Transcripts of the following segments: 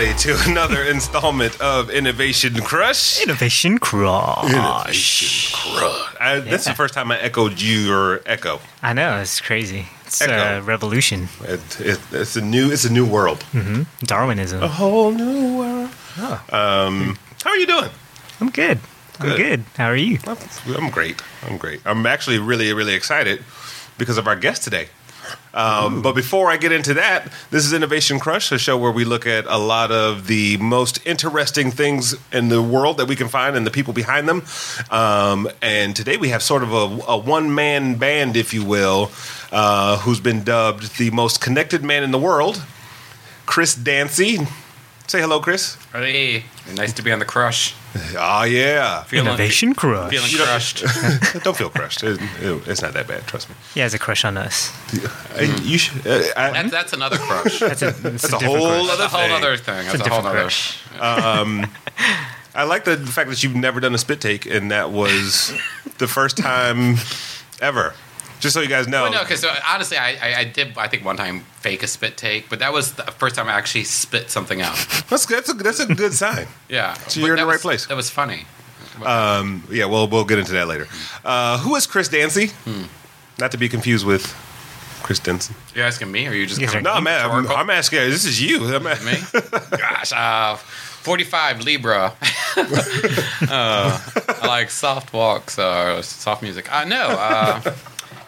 everybody, to another installment of Innovation Crush. Innovation Crush. Innovation Crush. I, This is the first time I echoed your echo. I know it's crazy. It's Echo. a revolution. It, it, it's a new. It's a new world. Darwinism. A whole new world. Oh, Um, how are you doing? I'm good. I'm Good. good. How are you? I'm great. I'm great. I'm actually really, really excited because of our guest today. Um, but before I get into that, this is Innovation Crush, a show where we look at a lot of the most interesting things in the world that we can find and the people behind them. Um, and today we have sort of a, a one man band, if you will, uh, who's been dubbed the most connected man in the world, Chris Dancy. Say hello, Chris. Hey, nice to be on the crush. Oh, yeah. Feeling, Innovation Crush. Feeling don't- crushed. Don't feel crushed. It- it- it's not that bad, trust me. He has a crush on us. Uh, You should. Uh, I, That's, that's another crush. That's a, that's That's a different whole crush. other That's a whole thing. other thing. That's a a whole different other. crush. I like the fact that you've never done a spit take, and that was the first time ever. Just so you guys know. Well, no, because honestly, I, I, I did. I think one time fake a spit take, but that was the first time I actually spit something out. that's that's a, that's a good sign. Yeah, so you're in that the right place. That was funny. Um, yeah, well, we'll get into that later. Uh, who is Chris Dancy? Not to be confused with Chris Denson. You're asking me, or you just Yes, kind sir. of No, man, I'm. I'm asking. This is you. I'm a- me? Gosh, uh, 45 Libra. uh, I like soft walks or soft music. Uh, know. uh,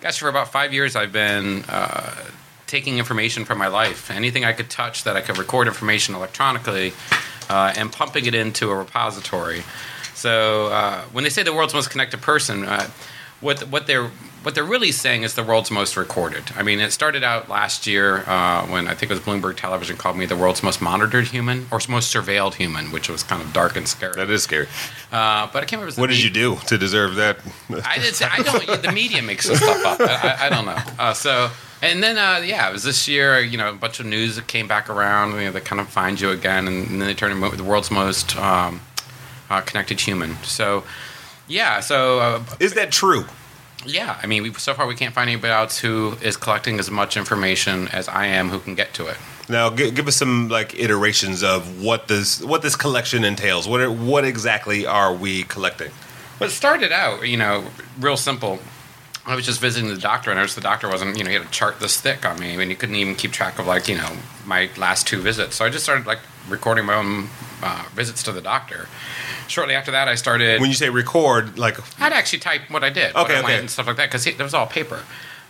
gosh, for about five years I've been uh, taking information from my life. Anything I could touch that I could record information electronically uh, and pumping it into a repository. So uh, when they say the world's most connected person, uh, what what they're what they're really saying is the world's most recorded. I mean, it started out last year uh, when I think it was Bloomberg Television called me the world's most monitored human or most surveilled human, which was kind of dark and scary. that is scary. Uh, but I can't remember. What did you do to deserve that? I did. Say, I don't. The media makes this stuff up. I, I, I don't know. Uh, so. And then, uh, yeah, it was this year. You know, a bunch of news that came back around. You know, they kind of find you again, and, then they turn into the world's most um, uh, connected human. So, yeah. So uh, Is that true? Yeah, I mean, we, so far we can't find anybody else who is collecting as much information as I am who can get to it. Now, gi- give us some like iterations of what this what this collection entails. What are, what exactly are we collecting? But it started out, you know, real simple. I was just visiting the doctor, and I noticed the doctor wasn't, you know, he had a chart this thick on me, and he couldn't even keep track of, like, you know, my last two visits. So I just started, like, recording my own uh, visits to the doctor. Shortly after that, I started. When you say record, like I'd actually type what I did, what Okay, okay. and stuff like that, because it was all paper.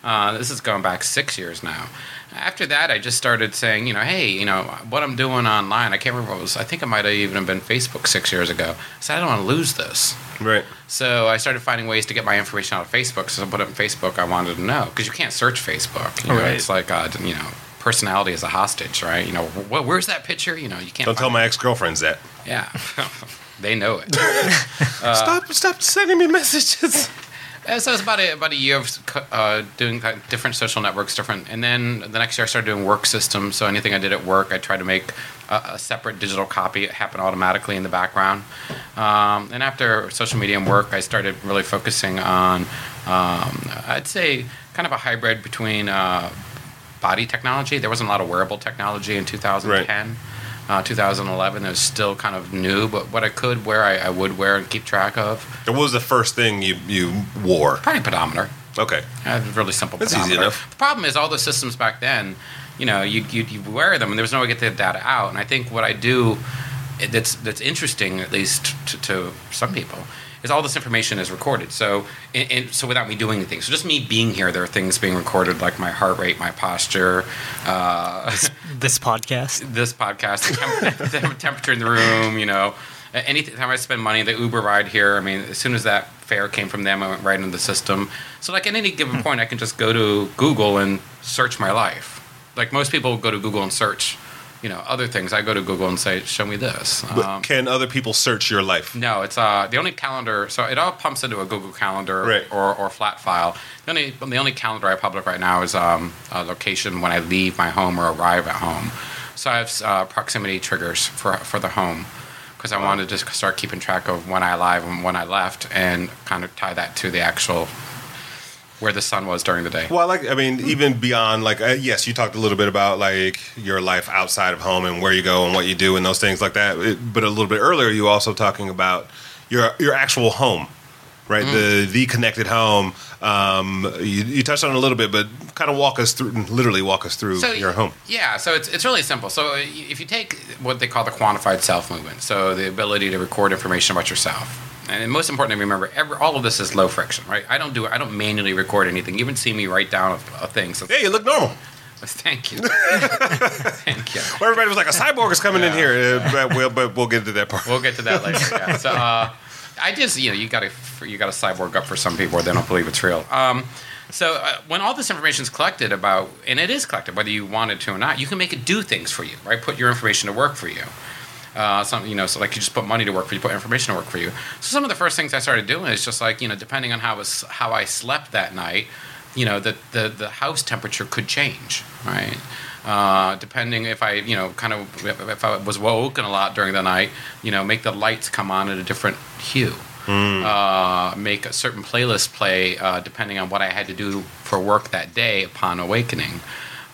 Uh, this is going back six years now. After that, I just started saying, you know, hey, you know, what I'm doing online. I can't remember what it was. I think it might have even been Facebook six years ago. So I don't want to lose this. right. So I started finding ways to get my information out of Facebook. So I put it on Facebook. I wanted to know because you can't search Facebook. You know, Right. It's like uh, you know, personality is a hostage, right? You know, wh- where's that picture? You know, you can't. Don't tell my ex girlfriends that. Yeah, they know it. stop! Stop sending me messages. So it's about a, about a year of uh, doing different social networks, different, and then the next year I started doing work systems. So anything I did at work, I tried to make a, a separate digital copy. It happened automatically in the background. Um, and after social media and work, I started really focusing on, um, I'd say, kind of a hybrid between uh, body technology. There wasn't a lot of wearable technology in 2010. Uh, 2011, it was still kind of new, but what I could wear, I, I would wear and keep track of. And what was the first thing you you wore? Probably pedometer. Okay. Really simple. That's easy enough. The problem is all the systems back then, you know, you you you wear them and there was no way to get the data out. And I think what I do that's that's interesting, at least to, to some people, is all this information is recorded. So and, and so without me doing anything, so just me being here, there are things being recorded like my heart rate, my posture, uh, This podcast. this podcast, the, temp- temperature in the room, you know. Anytime I spend money, the Uber ride here, I mean, as soon as that fare came from them, I went right into the system. So, like, at any given hmm. point, I can just go to Google and search my life. Like, most people go to Google and search, you know, other things. I go to Google and say, show me this. But Um, can other people search your life? no, it's uh, the only calendar. So it all pumps into a Google Calendar Right. or, or flat file. The only the only calendar I public right now is um, a location when I leave my home or arrive at home. So I have uh, proximity triggers for for the home because I wanted to just start keeping track of when I arrived and when I left, and kind of tie that to the actual where the sun was during the day. Well, I like I mean, even beyond like uh, yes, you talked a little bit about like your life outside of home and where you go and what you do and those things like that. It, but a little bit earlier, you were also talking about your your actual home, right? The the connected home. Um, you, you touched on it a little bit, but kind of walk us through, literally walk us through your home. Yeah, so it's, it's really simple. So if you take what they call the quantified self movement, so the ability to record information about yourself, and most important importantly, remember, every, all of this is low friction, right? I don't do I don't manually record anything. You even see me write down a, a thing. So Hey, you look normal. thank you, thank you. Well, everybody was like, a cyborg is coming in here, uh, but, we'll, but we'll get into that part. We'll get to that later. Yeah. So uh, I just you know you got to you got to cyborg up for some people or they don't believe it's real. Um, so uh, when all this information is collected about, and it is collected whether you want it to or not, you can make it do things for you, right? Put your information to work for you. Uh, some you know, so like you just put money to work for you, put information to work for you. So some of the first things I started doing is just like you know, depending on how was how I slept that night, you know, the the, the house temperature could change, right? Uh, depending if I, you know, kind of if I was woken a lot during the night, you know, make the lights come on at a different hue. Uh, make a certain playlist play uh, depending on what I had to do for work that day upon awakening.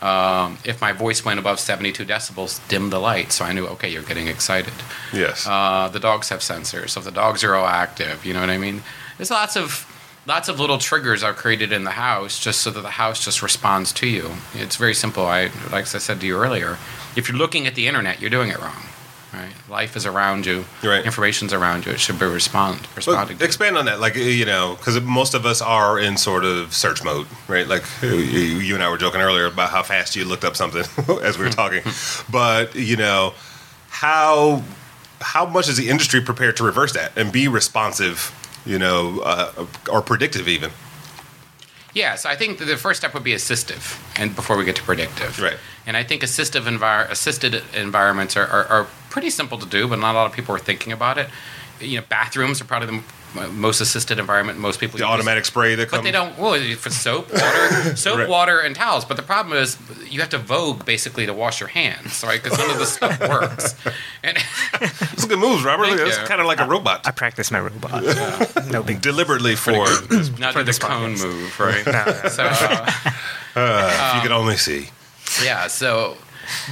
Um, if my voice went above 72 decibels, dim the light, so I knew, okay, you're getting excited. Yes. Uh, the dogs have sensors, so if the dogs are all active, you know what I mean. There's lots of lots of little triggers are created in the house just so that the house just responds to you. It's very simple. I like I said to you earlier, if you're looking at the internet, you're doing it wrong. Right? Life is around you. Right. Information's around you. It should be respond Well, expand on that, like you know, because most of us are in sort of search mode, right? Like you, and I were joking earlier about how fast you looked up something as we were talking, but you know, how how much is the industry prepared to reverse that and be responsive, you know, uh, or predictive even? Yes, I think the first step would be assistive, and before we get to predictive. Right. And I think assistive envir- assisted environments are, are, are pretty simple to do, but not a lot of people are thinking about it. You know, bathrooms are probably the m- most assisted environment most people The use. automatic spray that comes, But they don't. Well, for soap, water, soap, Right. water, and towels. But the problem is, you have to vogue basically to wash your hands, right? Because none of this stuff works. And It's good moves, Robert. Thank Look, That's you. kind of like a robot. I practice my robot. no big. Deliberately for, not For the this cone podcast. move, right? No, no, So. Uh, if you could only see. yeah so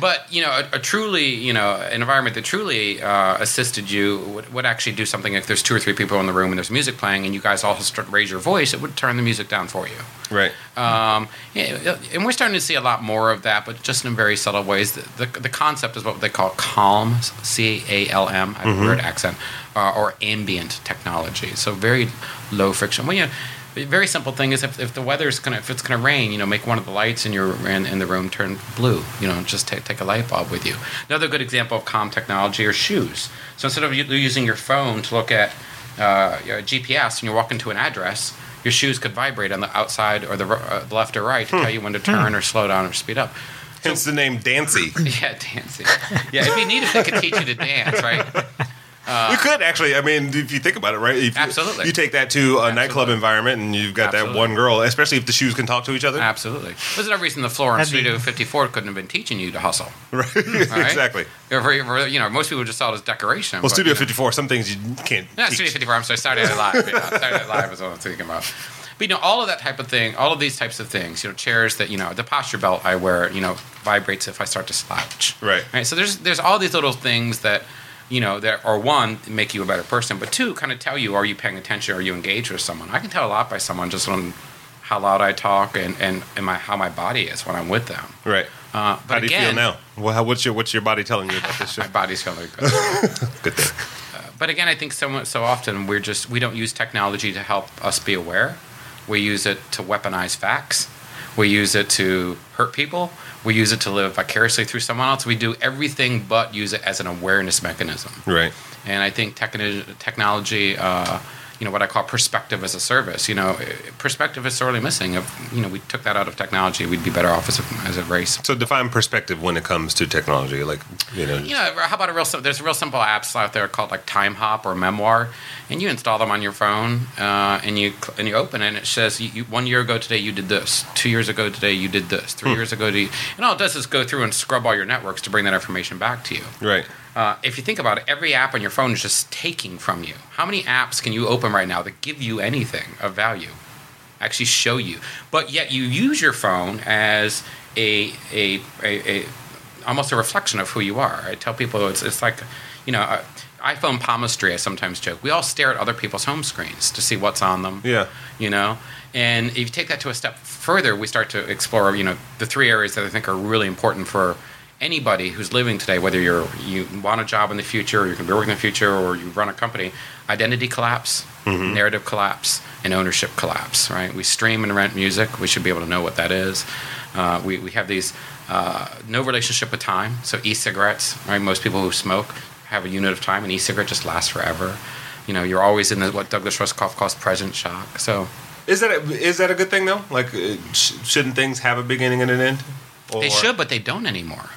but you know a, a truly you know an environment that truly uh, assisted you would, would actually do something if there's two or three people in the room and there's music playing and you guys all start raise your voice it would turn the music down for you. Right. um, yeah, and we're starting to see a lot more of that but just in very subtle ways. The, the, the concept is what they call calm c-a-l-m i have a weird accent uh, or ambient technology. So very low friction. Well, you know, a very simple thing is if, if the weather's gonna if it's gonna rain, you know, make one of the lights in your in, in the room turn blue. You know, just take take a light bulb with you. Another good example of calm technology are shoes. So instead of you using your phone to look at uh, your GPS and you're walking to an address, your shoes could vibrate on the outside or the, uh, left or right to tell you when to turn or slow down or speed up. Hence the name Dancy. Yeah, dancing. Yeah, it'd be neat if they could teach you to dance, right? Uh, you could actually. I mean, if you think about it, right? If you- Absolutely. You take that to a nightclub environment, and you've got that one girl, especially if the shoes can talk to each other. Absolutely. There's no reason the floor on Studio 54 couldn't have been teaching you to hustle. Right. right? exactly. For- for, you know, most people just saw it as decoration. Well, but, Studio you know- 54, some things you can't. No, teach. Studio 54. I'm sorry, Saturday Night Live. Yeah, Saturday Night Live is what I'm thinking about. But you know, all of that type of thing, all of these types of things, you know, chairs that you know, the posture belt I wear, you know, vibrates if I start to slouch. Right. Right. So there's there's all these little things that you know that are one make you a better person, but two kind of tell you are you paying attention, are you engaged with someone. I can tell a lot by someone just on how loud I talk and and, and my how my body is when I'm with them. Right. Uh, but How do you again, feel now? Well, how, what's your what's your body telling you about this show? My body's feeling good. Good thing. But again, I think so, so often we're just we don't use technology to help us be aware. We use it to weaponize facts. We use it to hurt people. We use it to live vicariously through someone else. We do everything but use it as an awareness mechanism. Right. And I think technology, uh, you know, what I call perspective as a service. You know, perspective is sorely missing. If you know we took that out of technology, we'd be better off as a, as a race. So define perspective when it comes to technology. Like you know. Yeah, how about a real? There's real simple apps out there called like Timehop or Memoir, and you install them on your phone, uh, and you and you open it, and it says you, you, one year ago today you did this, two years ago today you did this, three years ago, and all it does is go through and scrub all your networks to bring that information back to you. Right. Uh, if you think about it, every app on your phone is just taking from you. How many apps can you open right now that give you anything of value? actually show you. But yet you use your phone as a a, a, a almost a reflection of who you are. I tell people it's it's like you know. Uh, iPhone palmistry, I sometimes joke. We all stare at other people's home screens to see what's on them. Yeah. You know, and if you take that to a step further, we start to explore, you know, the three areas that I think are really important for anybody who's living today, whether you're you want a job in the future, or you're going to be working in the future, or you run a company. Identity collapse, narrative collapse, and ownership collapse. Right? We stream and rent music. We should be able to know what that is. Uh, we we have these uh, no relationship with time. So e-cigarettes. Right? Most people who smoke have a unit of time. An e-cigarette just lasts forever. You know, you're always in the, what Douglas Rushkoff calls present shock. So Is that a, is that a good thing though? Like, uh, sh- shouldn't things have a beginning and an end? They should, but they don't anymore.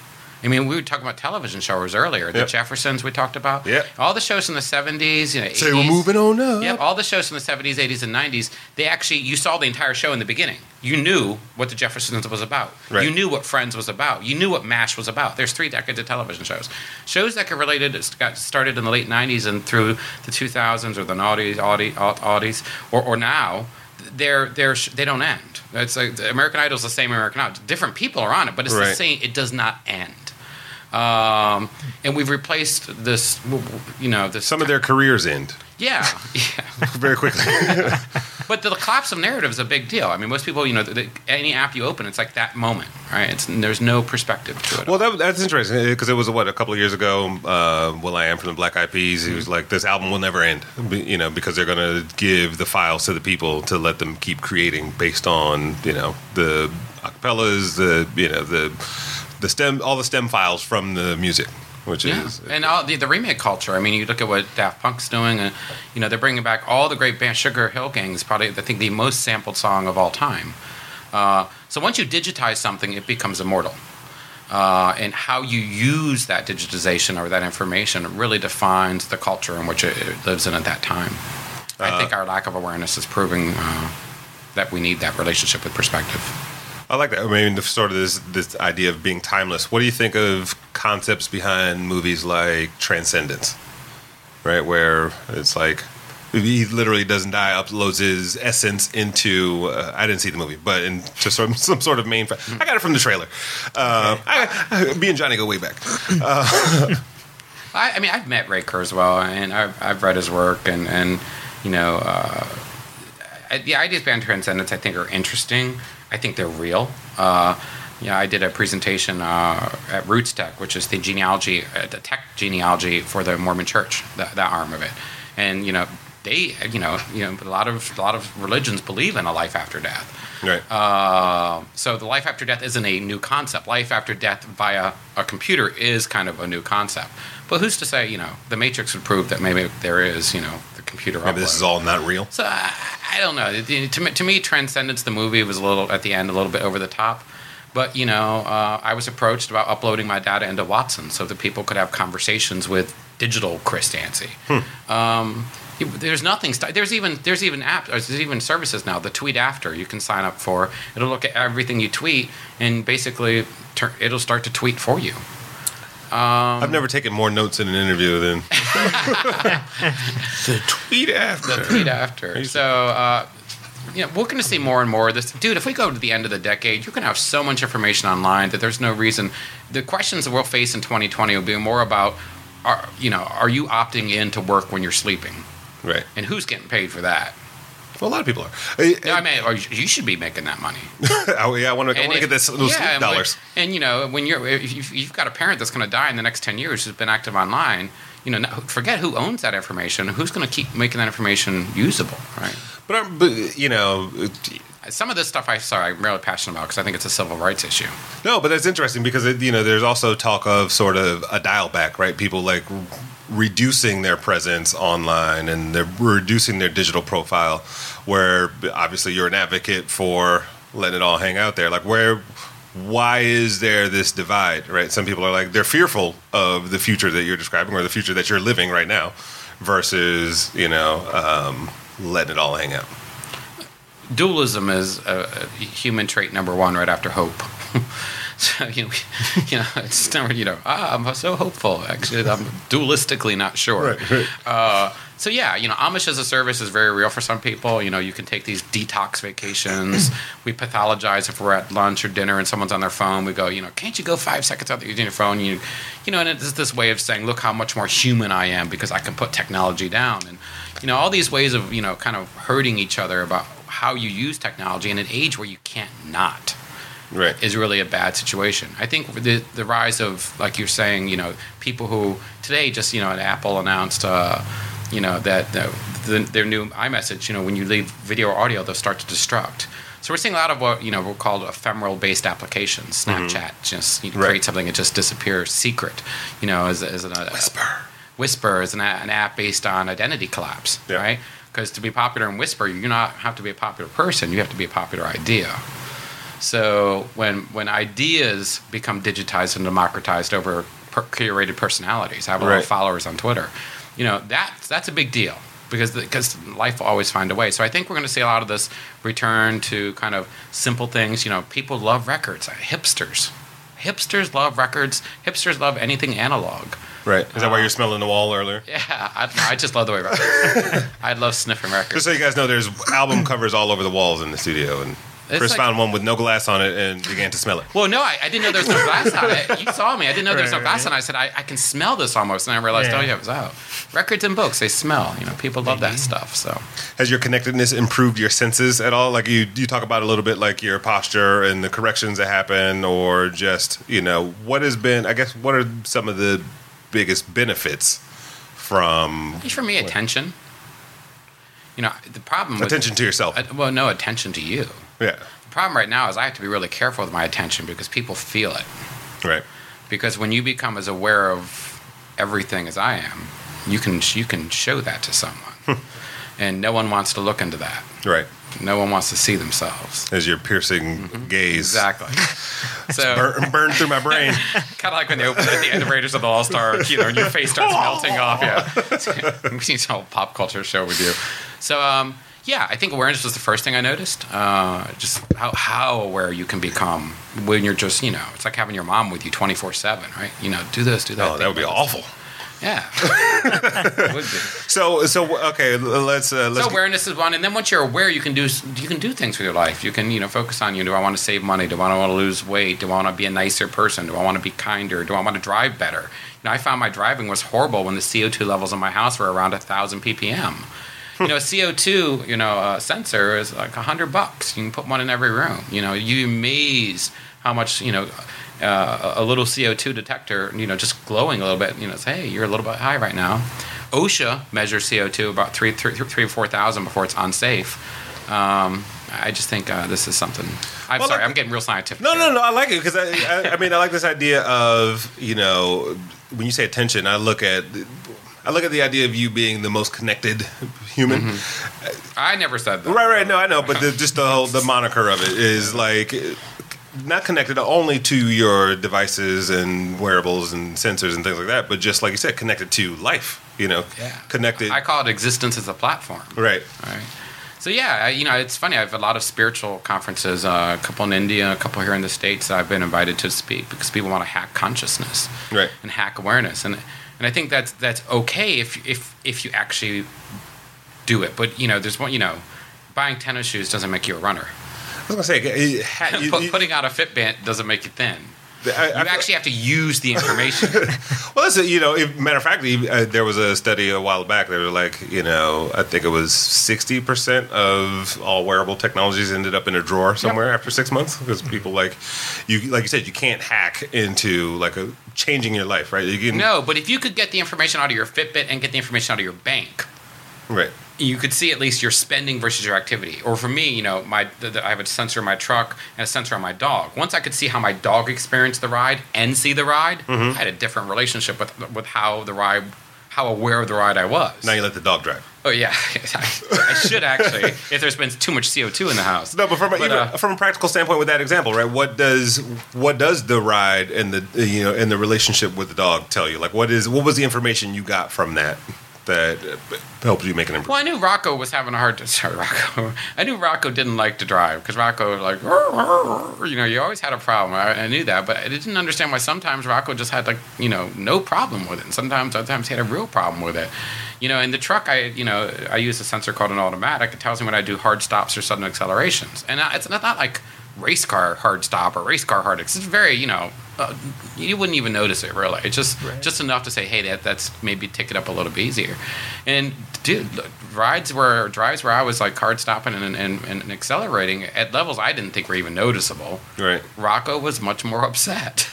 I mean, we were talking about television shows earlier. The Yep. Jeffersons we talked about. Yep. All the shows in the seventies, you know, Say we're moving on up. Yep. All the shows from the seventies, eighties, and nineties. They actually, you saw the entire show in the beginning. You knew what the Jeffersons was about. Right. You knew what Friends was about. You knew what Mash was about. There's three decades of television shows. Shows that got related got started in the late nineties and through the two thousands or the noughties, audis, or, or now. They're, they're they don't end. It's like American Idol's the same American Idol. Different people are on it, but it's the same. It does not end. Um, and we've replaced this, you know, this. Some of their careers end yeah, yeah. very quickly. But the collapse of narrative is a big deal. I mean, most people, you know, the, the, any app you open, it's like that moment, right? It's, there's no perspective to it. well, that, that's interesting because it was what a couple of years ago. Uh, will.i.am from the Black Eyed Peas. He was like, "This album will never end," you know, because they're going to give the files to the people to let them keep creating based on you know the acapellas, the you know the the stem, all the stem files from the music, which yeah, is and all the, the remake culture. I mean, you look at what Daft Punk's doing, and you know they're bringing back all the great bands. Sugarhill Gang is probably, I think, the most sampled song of all time. Uh, so once you digitize something, it becomes immortal. Uh, and how you use that digitization or that information really defines the culture in which it, it lives in at that time. I think our lack of awareness is proving uh, that we need that relationship with perspective. I like that. I mean, the, sort of this this idea of being timeless. What do you think of concepts behind movies like Transcendence? Right, where it's like he literally doesn't die, uploads his essence into. Uh, I didn't see the movie, but into some some sort of main. Fa- I got it from the trailer. Uh, I, me and Johnny go way back. I, I mean, I've met Ray Kurzweil and I've, I've read his work, and, and you know, uh, I- the ideas behind transcendence I think are interesting. I think they're real. Uh, yeah, I did a presentation uh, at RootsTech, which is the genealogy, uh, the tech genealogy for the Mormon Church, that, that arm of it, and you know, they, you know, you know, a lot of a lot of religions believe in a life after death. Right. Uh, so the life after death isn't a new concept. Life after death via a computer is kind of a new concept. But who's to say, you know, the Matrix would prove that maybe there is, you know, computer Maybe this is all not real. So I, I don't know. To me, to me, Transcendence, the movie, was a little at the end, a little bit over the top. But you know, uh, I was approached about uploading my data into Watson so that people could have conversations with digital Chris Dancy. Um, there's nothing. st- There's even there's even apps. There's even services now. The Tweet After you can sign up for. It'll look at everything you tweet and basically tur it'll start to tweet for you. I've never taken more notes in an interview than the tweet after. the tweet after. So, uh, you know, we're going to see more and more of this. Dude, if we go to the end of the decade, you're going to have so much information online that there's no reason. The questions that we'll face in 2020 will be more about, are, you know, are you opting in to work when you're sleeping? Right. And who's getting paid for that? Well, a lot of people are. Yeah, I mean, or you should be making that money. oh, yeah, I want to. I And want to get this, those yeah, and when- dollars. And you know, when you're if you've, you've got a parent that's going to die in the next ten years who's been active online, you know, forget who owns that information. Who's going to keep making that information usable, right? But, um, but you know, Some of this stuff I sorry I'm really passionate about because I think it's a civil rights issue. no, but that's interesting because it, you know, there's also talk of sort of a dial back, right? People like reducing their presence online and they're reducing their digital profile. Where obviously you're an advocate for letting it all hang out there. Like where. Why is there this divide, right? Some people are like they're fearful of the future that you're describing or the future that you're living right now, versus you know um, letting it all hang out. Dualism is a, a human trait number one, right after hope. so you know, you know, it's never you know, ah, I'm so hopeful. Actually, I'm dualistically not sure. Right, right. Uh, so yeah, you know, Amish as a service is very real for some people. You know, you can take these detox vacations. we pathologize if we're at lunch or dinner and someone's on their phone. We go, you know, can't you go five seconds without using your phone? You, you know, and it's this way of saying, look how much more human I am because I can put technology down. And you know, all these ways of you know, kind of hurting each other about how you use technology in an age where you can't not Right. is really a bad situation. I think the the rise of like you're saying, you know, people who today just you know, an Apple announced, uh, you know, that the, the, their new iMessage, you know, when you leave video or audio, they'll start to destruct. So we're seeing a lot of what you know we're called ephemeral based applications. Snapchat just you Right. create something it just disappears, secret, you know, as, as an, a, Whisper. Whisper is an, an app based on identity collapse, Yeah. right? Because to be popular in Whisper, you do not have to be a popular person; you have to be a popular idea. So when when ideas become digitized and democratized over per- curated personalities, I have a lot of followers on Twitter. You know that that's a big deal because because life will always find a way. So I think we're going to see a lot of this return to kind of simple things. You know, people love records. Hipsters, hipsters love records. Hipsters love anything analog. Right. Is that why uh, you're smelling the wall earlier? Yeah, I, I just love the way records. I love sniffing records. Just so you guys know, there's album covers all over the walls in the studio, and It's Chris like- found one with no glass on it and began to smell it. Well, no, I, I didn't know there was no glass on it. You saw me. I didn't know there was no glass on it. I said, I, I can smell this almost. And I realized, Yeah. oh, yeah, it was out. Records and books, they smell. You know, people love that stuff. So, Has your connectedness improved your senses at all? Like you, you talk about a little bit, like your posture and the corrections that happen, or just you know what has been. I guess what are some of the biggest benefits from for me, attention. You know, the problem with. attention to yourself? uh, well, no, attention to you. Yeah, The problem right now is I have to be really careful with my attention because people feel it. right. Because when you become as aware of everything as I am, you can you can show that to someone, and no one wants to look into that. Right. No one wants to see themselves. As your piercing gaze Exactly. So burn, burned through my brain. kind of like when they open at the end of Raiders of the Lost Ark, you know, and your face starts melting off. Yeah, we need a whole pop culture show with you. So, um, yeah, I think awareness was the first thing I noticed. Uh, just how how aware you can become when you're just, you know, it's like having your mom with you twenty four seven, right? You know, do this, do that. Oh, that would be awful. Yeah, it would be. So, so okay, let's uh, let's So awareness is one, and then once you're aware, you can do you can do things with your life. You can you know focus on you. Do I want to save money? Do I want to lose weight? Do I want to be a nicer person? Do I want to be kinder? Do I want to drive better? You know, I found my driving was horrible when the CO2 levels in my house were around a thousand ppm. You know, a CO2 you know uh, sensor is like a hundred bucks. You can put one in every room. You know, you amaze how much you know. Uh, a little CO2 detector, you know, just glowing a little bit, you know, say, hey, you're a little bit high right now. OSHA measures CO2 about three, three, three four thousand before it's unsafe. Um, I just think uh, this is something. I'm Well, sorry, look- I'm getting real scientific. No, here. no, no. I like it because I, I, I mean, I like this idea of you know, when you say attention, I look at, I look at the idea of you being the most connected human. Mm-hmm. I never said that. Right, right. No, I know, but the, just the whole the moniker of it is like not connected only to your devices and wearables and sensors and things like that, but just like you said, connected to life. You know, Yeah. connected. I call it existence as a platform. right. All right. So yeah, I- you know, it's funny. I have a lot of spiritual conferences, uh, a couple in India, a couple here in the states. That I've been invited to speak because people want to hack consciousness Right. and hack awareness, and and I think that's that's okay if if if you actually do it. But you know, there's one. You know, buying tennis shoes doesn't make you a runner. I was gonna say, you- you- putting out a Fitbit doesn't make you thin. I- I You actually have to use the information. Well, that's you know. If, matter of fact, uh, there was a study a while back. They were like, you know, I think it was sixty percent of all wearable technologies ended up in a drawer somewhere after six months because people like you, like you said, you can't hack into like a changing your life, right? You can, no, but if you could get the information out of your Fitbit and get the information out of your bank, right? you could see at least your spending versus your activity. Or for me, you know, my the, the- I have a sensor in my truck and a sensor on my dog. Once I could see how my dog experienced the ride and see the ride, Mm-hmm. I had a different relationship with with how the ride, how aware of the ride I was. Now you let the dog drive. oh yeah, I should actually. if there's been too much CO two in the house. No, but from a, But, even, uh, from a practical standpoint, with that example, right? What does what does the ride and the you know and the relationship with the dog tell you? Like, what is what was the information you got from that that helped you make an improvement? Well, I knew Rocko was having a hard time. Sorry, Rocko. I knew Rocko didn't like to drive because Rocko, was like, you know, you always had a problem. I, I knew that, but I didn't understand why sometimes Rocko just had, like, you know, no problem with it. And sometimes, other times he had a real problem with it. You know, in the truck, I you know I use a sensor called an automatic. It tells me when I do hard stops or sudden accelerations, and it's not, not like race car hard stop or race car hard. It's very you know uh, you wouldn't even notice it really. It's just Right. just enough to say, hey, that that's maybe tick it up a little bit easier. And dude, look, rides where drives where I was like hard stopping and, and, and accelerating at levels I didn't think were even noticeable. Right. Rocko was much more upset.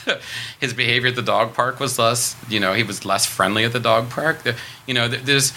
His behavior at the dog park was less, you know, he was less friendly at the dog park. The- You know, there's,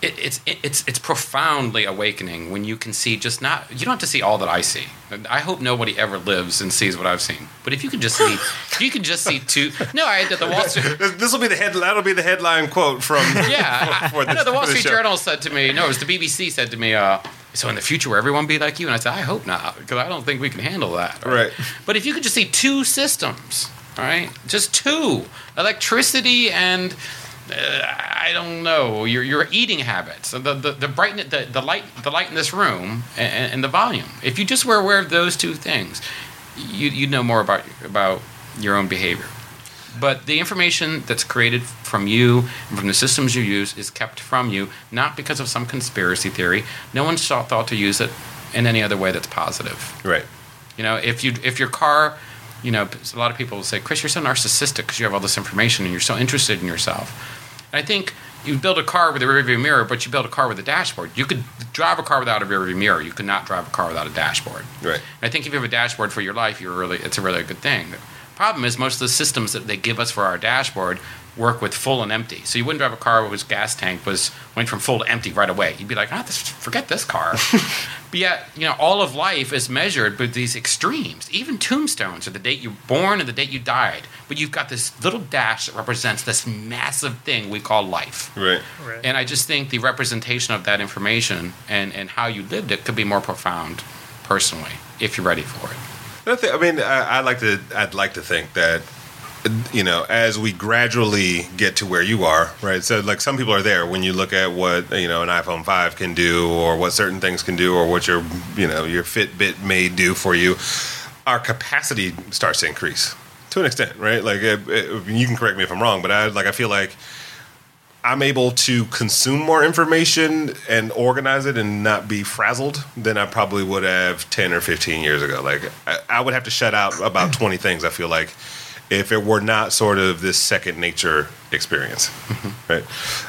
it, it's it, it's it's profoundly awakening when you can see just not. You don't have to see all that I see. I hope nobody ever lives and sees what I've seen. But if you can just see, if you can just see two. No, I the Wall Street. This will be the head. That'll be the headline quote from. Yeah, for I know this- the Wall Street. Journal said to me. No, it was the BBC said to me. Uh, so in the future, will everyone be like you? And I said, I hope not, because I don't think we can handle that. Right. But if you could just see two systems, all right, just two, electricity and Uh, I don't know your your eating habits, the the the brightness, the, the light, the light in this room, and, and the volume. If you just were aware of those two things, you you know more about about your own behavior. But the information that's created from you and from the systems you use is kept from you, not because of some conspiracy theory. No one saw, thought to use it in any other way that's positive. Right. You know, if you if your car, you know, a lot of people will say, "Chris, you're so narcissistic because you have all this information and you're so interested in yourself." And I think you build a car with a rearview mirror, but you build a car with a dashboard. You could drive a car without a rearview mirror. You could not drive a car without a dashboard. Right. I think if you have a dashboard for your life, you're really it's a really good thing. The problem is most of the systems that they give us for our dashboard work with full and empty. So you wouldn't drive a car whose gas tank was went from full to empty right away. You'd be like, ah, this, forget this car. but yet, you know, all of life is measured by these extremes. Even tombstones are the date you were born and the date you died. But you've got this little dash that represents this massive thing we call life. Right. Right. And I just think the representation of that information and, and how you lived it could be more profound personally if you're ready for it. Another thing, I mean, I, I like to. I'd like to think that you know, as we gradually get to where you are, right? So, like, some people are there when you look at what you know an iPhone five can do, or what certain things can do, or what your you know your Fitbit may do for you. Our capacity starts to increase to an extent, right? Like, it, it- you can correct me if I'm wrong, but I like I feel like I'm able to consume more information and organize it and not be frazzled than I probably would have 10 or 15 years ago. Like, I, I would have to shut out about 20 things, I feel like, if it were not sort of this second nature experience. right.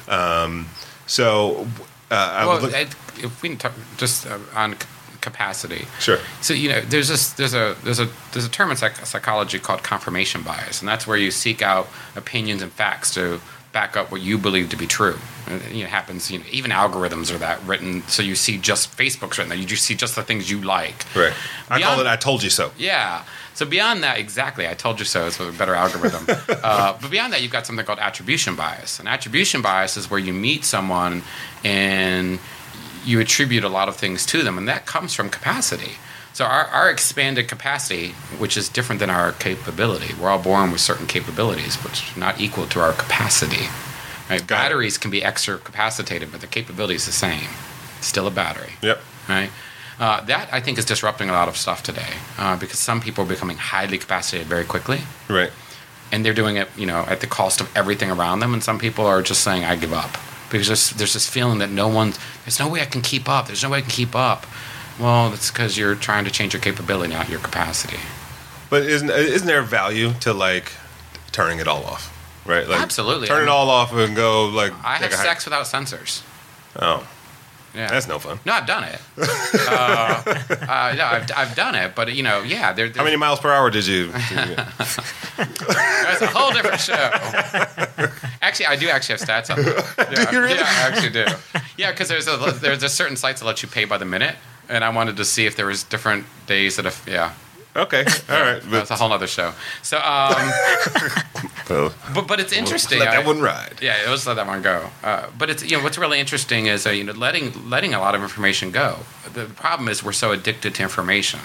Um, so, uh, I well, would look. I- if we can talk just uh, on capacity. Sure. So you know, there's this, there's a there's a there's a term in psych- psychology called confirmation bias, and that's where you seek out opinions and facts to back up what you believe to be true. And, you know, it happens. You know, even algorithms are that written, so you see just Facebook's written that you just see just the things you like. Right. I call it I told you so. Yeah. So beyond that, exactly, I told you so. It's a better algorithm. uh, but beyond that, you've got something called attribution bias. And attribution bias is where you meet someone and you attribute a lot of things to them, and that comes from capacity. So our, our expanded capacity, which is different than our capability, we're all born with certain capabilities, which are not equal to our capacity. Right? Got it. Batteries can be extra capacitated, but the capability is the same. Still a battery Yep. right? Uh, that I think is disrupting a lot of stuff today uh, because some people are becoming highly capacitated very quickly, Right. and they're doing it, you know, at the cost of everything around them. And some people are just saying, "I give up," because there's, there's this feeling that no one, there's no way I can keep up. There's no way I can keep up. Well, that's because you're trying to change your capability, not your capacity. But isn't isn't there value to like turning it all off? Right. Like, Absolutely. Turn I it all off and go like. I have a hike. sex without sensors. Oh, Yeah, that's no fun. no, I've done it. uh, uh, no, I've, I've done it, but you know, yeah, there, How many miles per hour did you? did you? That's a whole different show. actually, I do actually have stats on that. Yeah, you really? Yeah, I actually do. Yeah, because there's a there's a certain sites that let you pay by the minute, and I wanted to see if there was different days that if yeah. Okay, all right. That's a whole other show. So, um, Well, but but it's interesting. Let that one ride. yeah, it was let that one go. Uh, but it's you know what's really interesting is uh, you know letting letting a lot of information go. The problem is we're so addicted to information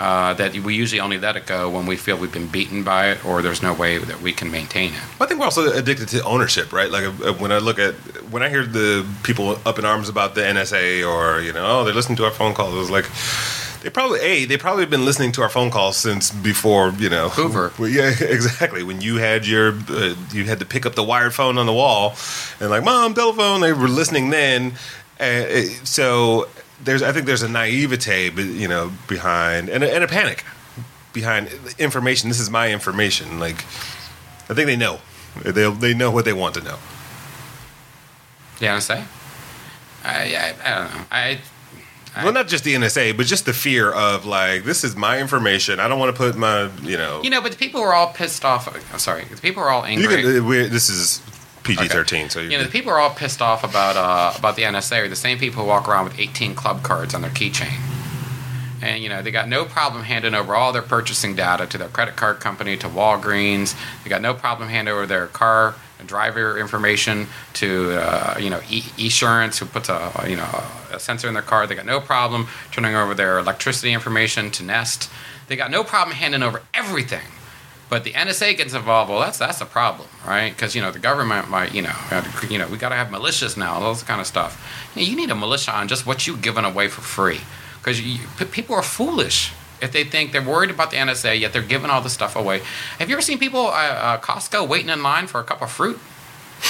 uh, that we usually only let it go when we feel we've been beaten by it or there's no way that we can maintain it. I think we're also addicted to ownership, right? Like uh, when I look at when I hear the people up in arms about the NSA or you know, oh, they're listening to our phone calls. It's like They probably a they probably been listening to our phone calls since before you know Hoover. Well, yeah, exactly. When you had your uh, you had to pick up the wired phone on the wall, and like mom telephone, they were listening then. Uh, so there's I think there's a naivete, you know, behind and a, and a panic behind information. This is my information. Like I think they know they they know what they want to know. The NSA? I, I, I don't know. I, I well, not just the NSA, but just the fear of like this is my information. I don't want to put my you know. you know, but the people were all pissed off. I'm sorry. The people were all angry. can, uh, this is PG thirteen, so you, you know, the people are all pissed off about uh, about the NSA are the same people who walk around with 18 club cards on their keychain. And you know, they got no problem handing over all their purchasing data to their credit card company, to Walgreens. They got no problem handing over their car driver information to uh, you know e- Esurance, who puts a you know a sensor in their car. They got no problem turning over their electricity information to Nest. They got no problem handing over everything. But the NSA gets involved. Well, that's that's a problem, right? Because you know the government might, you know, you know, we got to have militias now, all this kind of stuff. You, know, you need a militia on just what you've given away for free, because people are foolish if they think they're worried about the NSA, yet they're giving all this stuff away. Have you ever seen people at uh, Costco waiting in line for a cup of fruit?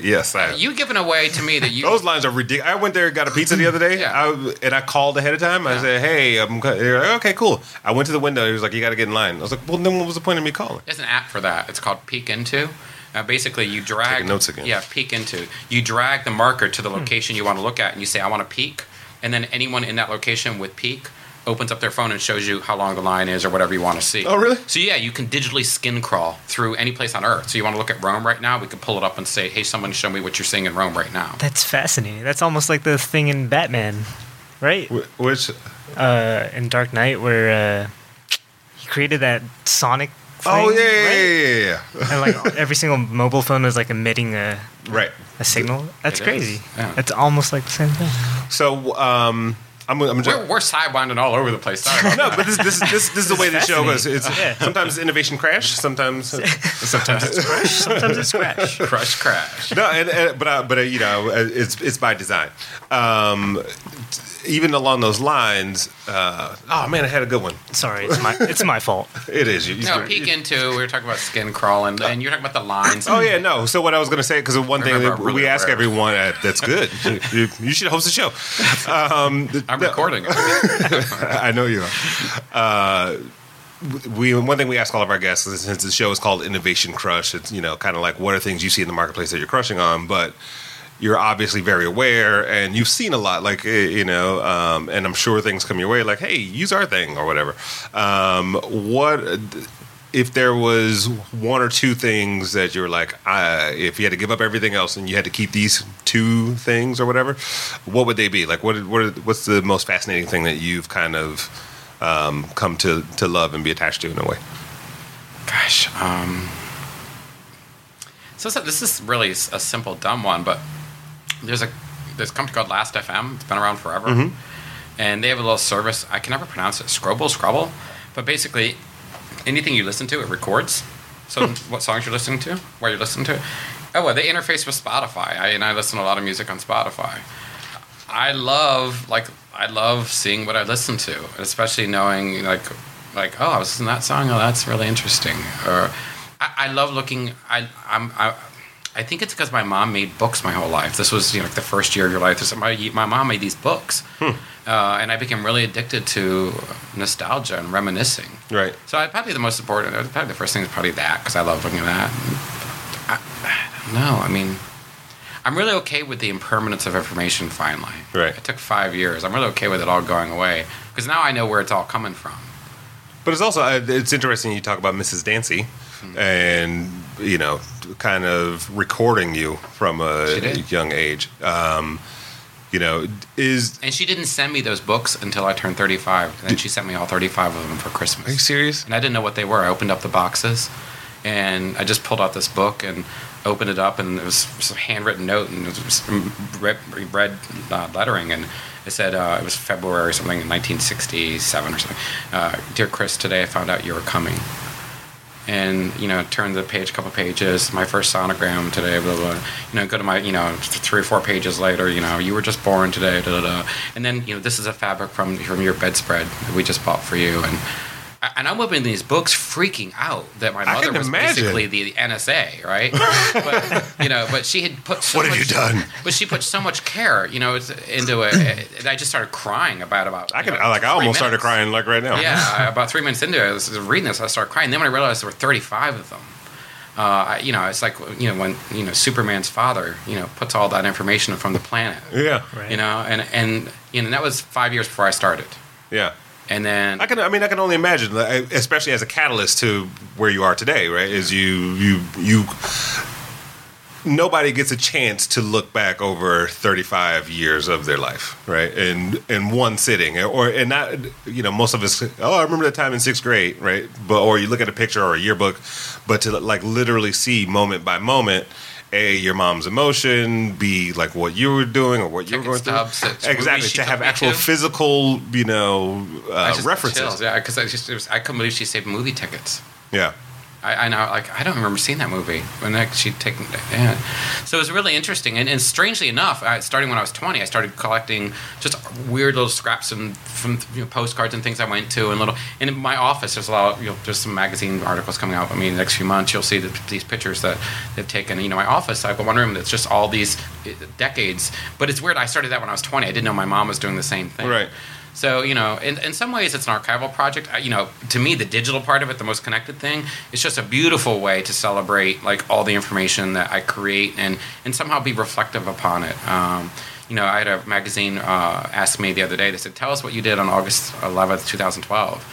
yes, I, Have. You giving away to me that you those lines are ridiculous. I went there and got a pizza the other day, Yeah. I, and I called ahead of time. I Yeah. said, "Hey, I'm like, okay, cool." I went to the window. He was like, "You got to get in line." I was like, "Well, then what was the point of me calling?" There's an app for that. It's called Peek Into. Uh, basically, you drag Taking notes again. Yeah, peek into. You drag the marker to the location you want to look at, and you say, "I want to peek," and then anyone in that location with peak opens up their phone and shows you how long the line is or whatever you want to see. Oh, really? So yeah, you can digitally skin crawl through any place on Earth. So you want to look at Rome right now? We could pull it up and say, "Hey, someone, show me what you're seeing in Rome right now." That's fascinating. That's almost like the thing in Batman, right? Wh- Which Uh, in Dark Knight, where uh, he created that Sonic. Thing, oh yeah, yeah, right? yeah, yeah, yeah. And like every single mobile phone is like emitting a, right. a signal. That's It is, crazy. yeah. It's almost like the same thing. So um, I'm, I'm We're, we're sidewinding all over the place. Sorry no, but this, this, this, this is the way the show goes. It's Yeah. sometimes innovation crash, sometimes sometimes it's crash, Sometimes it's crash. crush, crash. no, and, and but uh, but uh, you know, uh, it's it's by design. Um, even along those lines, uh, oh man, I had a good one. Sorry, it's my it's my fault. It is. You, you- No, peek into. We were talking about skin crawling, and you're talking about the lines. Oh yeah, no. So what I was going to say, because one thing that really we ask aware. everyone, uh, that's good. you, you- you should host a show. Um, I'm no, recording. I know you are. Uh, we one thing we ask all of our guests is since the show is called Innovation Crush, it's you know kind of like what are things you see in the marketplace that you're crushing on, but you're obviously very aware and you've seen a lot, like eh, you know, um, and I'm sure things come your way, like hey, use our thing or whatever. Um, what if there was one or two things that you're like, if you had to give up everything else and you had to keep these two things or whatever, what would they be? Like, what what what's the most fascinating thing that you've kind of um, come to to love and be attached to in a way? Gosh. Um, so, so this is really a simple, dumb one, but there's a there's a company called Last FM. It's been around forever, mm-hmm. and they have a little service. I can never pronounce it. Scrubble, Scrubble, but basically, anything you listen to, it records. So, hmm. what songs you're listening to, where you're listening to it. Oh, well, they interface with Spotify, I, and I listen to a lot of music on Spotify. I love like I love seeing what I listen to, especially knowing like like oh I was listening to that song oh that's really interesting or I, I love looking I I'm I, I think it's because my mom made books my whole life. This was you know like the first year of your life. This my my mom made these books, uh, and I became really addicted to nostalgia and reminiscing. Right. So I probably the most important, probably the first thing is probably that because I love looking at that. I, I don't know. I mean, I'm really okay with the impermanence of information. Finally, Right. It took five years. I'm really okay with it all going away because now I know where it's all coming from. But it's also uh, it's interesting you talk about Mrs. Dancy and you know kind of recording you from a young age. Um, you know, is And she didn't send me those books until I turned 35. And then she sent me all 35 of them for Christmas. are you serious? and I didn't know what they were. I opened up the boxes, and I just pulled out this book and opened it up, and it was some handwritten note and it was red, red uh, lettering, and it said uh, it was February or something in 1967 or something. Uh, Dear Chris, today I found out you were coming. And you know turn the page a couple pages my first sonogram today blah, blah, blah. you know go to my you know three or four pages later you know you were just born today da, da, da. and then you know this is a fabric from from your bedspread that we just bought for you and and I'm opening these books freaking out that my mother was imagine. basically the NSA, right? but you know, but she had put so What have much, you done? But she put so much care, you know, into it. and I just started crying about about. I you can know, I, like I three almost started crying like right now. Yeah, I- about three minutes into it, I was reading this, I started crying. Then when I realized there were 35 of them, uh, you know, it's like you know when you know Superman's father, you know, puts all that information from the planet, yeah, Right. you know, and and you know that was five years before I started, yeah. And then I can. I mean, I can only imagine, especially as a catalyst to where you are today. Right? Is you you you. Nobody gets a chance to look back over 35 years of their life, right? In in one sitting, or and not, you know, most of us. Oh, I remember that time in sixth grade, right? But or you look at a picture or a yearbook, but to like literally see moment by moment, a your mom's emotion, b like what you were doing or what you were going through, exactly to have actual to. physical, you know, uh, references. yeah, because I just was, I couldn't believe she saved movie tickets. Yeah. I, I know, like I don't remember seeing that movie when she'd taken. Yeah. So it was really interesting, and, and strangely enough, I, starting when I was twenty, I started collecting just weird little scraps and from you know, postcards and things I went to, and little. And in my office, there's a lot. Of, you know, there's some magazine articles coming out. I mean, the next few months, you'll see the, these pictures that they've taken. You know, my office, I have got one room that's just all these eh, decades. But it's weird. I started that when I was twenty. I didn't know my mom was doing the same thing. Right. So you know, in, in some ways, it's an archival project. You know, to me, the digital part of it, the most connected thing, it's just a beautiful way to celebrate like all the information that I create and and somehow be reflective upon it. Um, you know, I had a magazine uh, ask me the other day. They said, "Tell us what you did on August 11th, 2012,"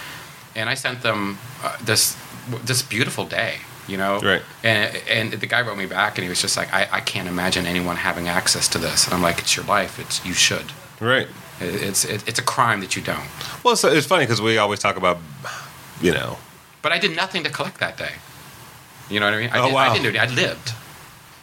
and I sent them uh, this this beautiful day. You know, Right. and and the guy wrote me back, and he was just like, "I, I can't imagine anyone having access to this." And I'm like, "It's your life. It's you should." Right. It- It's it, it's a crime that you don't. Well, it's, it's funny because we always talk about, you know, But I did nothing to collect that day. You know what I mean? I, Oh, did, wow. I didn't do it. I lived.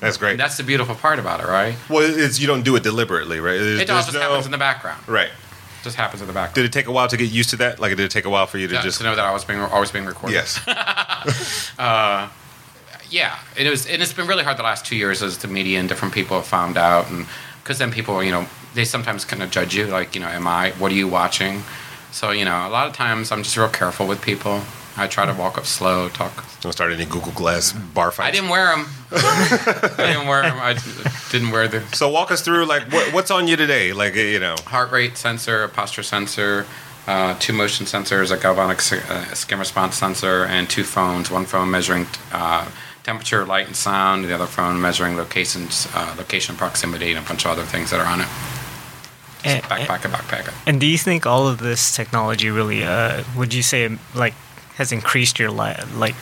that's great. And that's the beautiful part about it, right? well, it's you don't do it deliberately, right? There's- It all just no- happens in the background. right. It just happens in the background. Did it take a while to get used to that? Like, did it take a while for you to Yeah, just? to know that I was being always being recorded. Yes. Uh, yeah, it was, and it's been really hard the last two years as the media and different people have found out, and because then people, you know, they sometimes kind of judge you, like, you know, am I? What are you watching? So you know, a lot of times I'm just real careful with people. I try to walk up slow, talk. Don't start any Google Glass bar fights. I didn't wear them. I didn't wear them. I didn't wear the So walk us through like what, what's on you today? Like you know, heart rate sensor, a posture sensor, uh, two motion sensors, a galvanic uh, skin response sensor, and two phones. One phone measuring uh, temperature, light, and sound. The other phone measuring locations, uh, location proximity, and a bunch of other things that are on it. And, Backpack, a backpack. and do you think all of this technology really, uh, would you say, like, has increased your life, like,